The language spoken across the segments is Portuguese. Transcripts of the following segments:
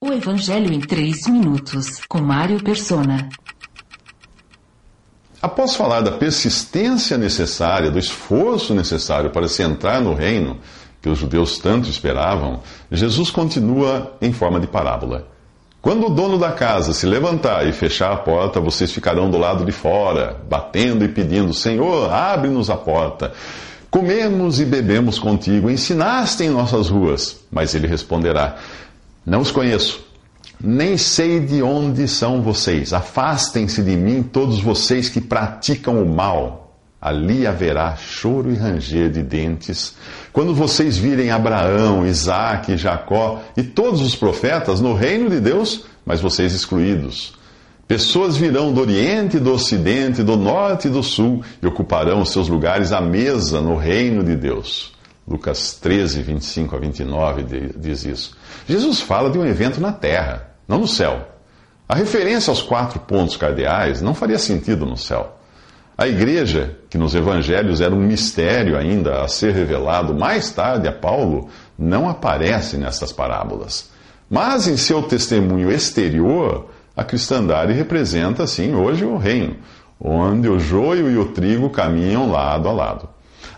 O Evangelho em 3 minutos, com Mário Persona. Após falar da persistência necessária, do esforço necessário para se entrar no reino que os judeus tanto esperavam, Jesus continua em forma de parábola. Quando o dono da casa se levantar e fechar a porta, vocês ficarão do lado de fora, batendo e pedindo: Senhor, abre-nos a porta. Comemos e bebemos contigo, ensinaste em nossas ruas. Mas ele responderá: não os conheço, nem sei de onde são vocês. Afastem-se de mim, todos vocês que praticam o mal. Ali haverá choro e ranger de dentes. Quando vocês virem Abraão, Isaac, Jacó e todos os profetas no reino de Deus, mas vocês excluídos. Pessoas virão do Oriente, do Ocidente, do Norte e do Sul e ocuparão seus lugares à mesa no reino de Deus. Lucas 13, 25 a 29 diz isso. Jesus fala de um evento na terra, não no céu. A referência aos quatro pontos cardeais não faria sentido no céu. A igreja, que nos evangelhos era um mistério ainda a ser revelado mais tarde a Paulo, não aparece nessas parábolas. Mas em seu testemunho exterior, a cristandade representa, sim, hoje o reino, onde o joio e o trigo caminham lado a lado.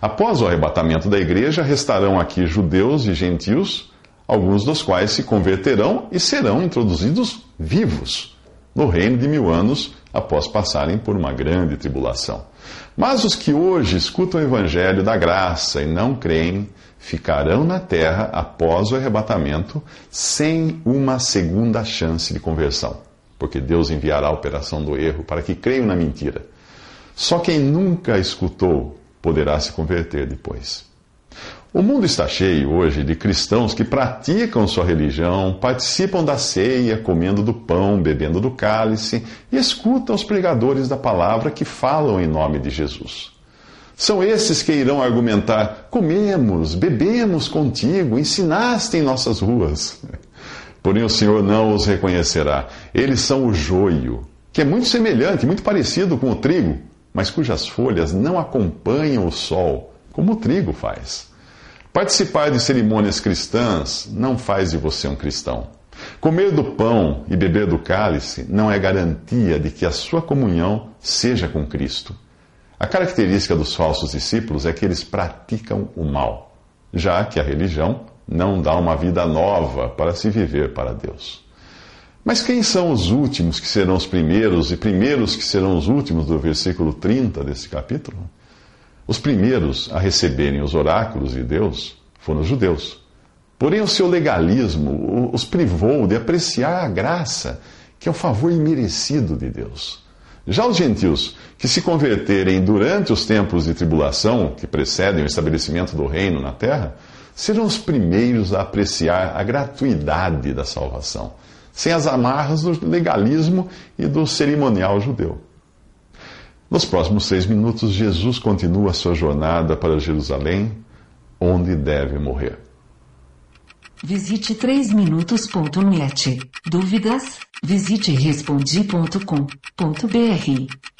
Após o arrebatamento da igreja, restarão aqui judeus e gentios, alguns dos quais se converterão e serão introduzidos vivos no reino de mil anos após passarem por uma grande tribulação. Mas os que hoje escutam o evangelho da graça e não creem, ficarão na terra após o arrebatamento sem uma segunda chance de conversão, porque Deus enviará a operação do erro para que creiam na mentira. Só quem nunca escutou poderá se converter depois. O mundo está cheio hoje de cristãos que praticam sua religião, participam da ceia, comendo do pão, bebendo do cálice e escutam os pregadores da palavra que falam em nome de Jesus. São esses que irão argumentar: comemos, bebemos contigo, ensinaste em nossas ruas. Porém, o Senhor não os reconhecerá. Eles são o joio, que é muito semelhante, muito parecido com o trigo mas cujas folhas não acompanham o sol, como o trigo faz. Participar de cerimônias cristãs não faz de você um cristão. Comer do pão e beber do cálice não é garantia de que a sua comunhão seja com Cristo. A característica dos falsos discípulos é que eles praticam o mal, já que a religião não dá uma vida nova para se viver para Deus. Mas quem são os últimos que serão os primeiros e primeiros que serão os últimos do versículo 30 desse capítulo? Os primeiros a receberem os oráculos de Deus foram os judeus. Porém, o seu legalismo os privou de apreciar a graça, que é o favor imerecido de Deus. Já os gentios, que se converterem durante os tempos de tribulação que precedem o estabelecimento do reino na terra, serão os primeiros a apreciar a gratuidade da salvação sem as amarras do legalismo e do cerimonial judeu. Nos próximos seis minutos, Jesus continua sua jornada para Jerusalém, onde deve morrer. Visite 3minutos.net. Dúvidas? Visite respondi.com.br.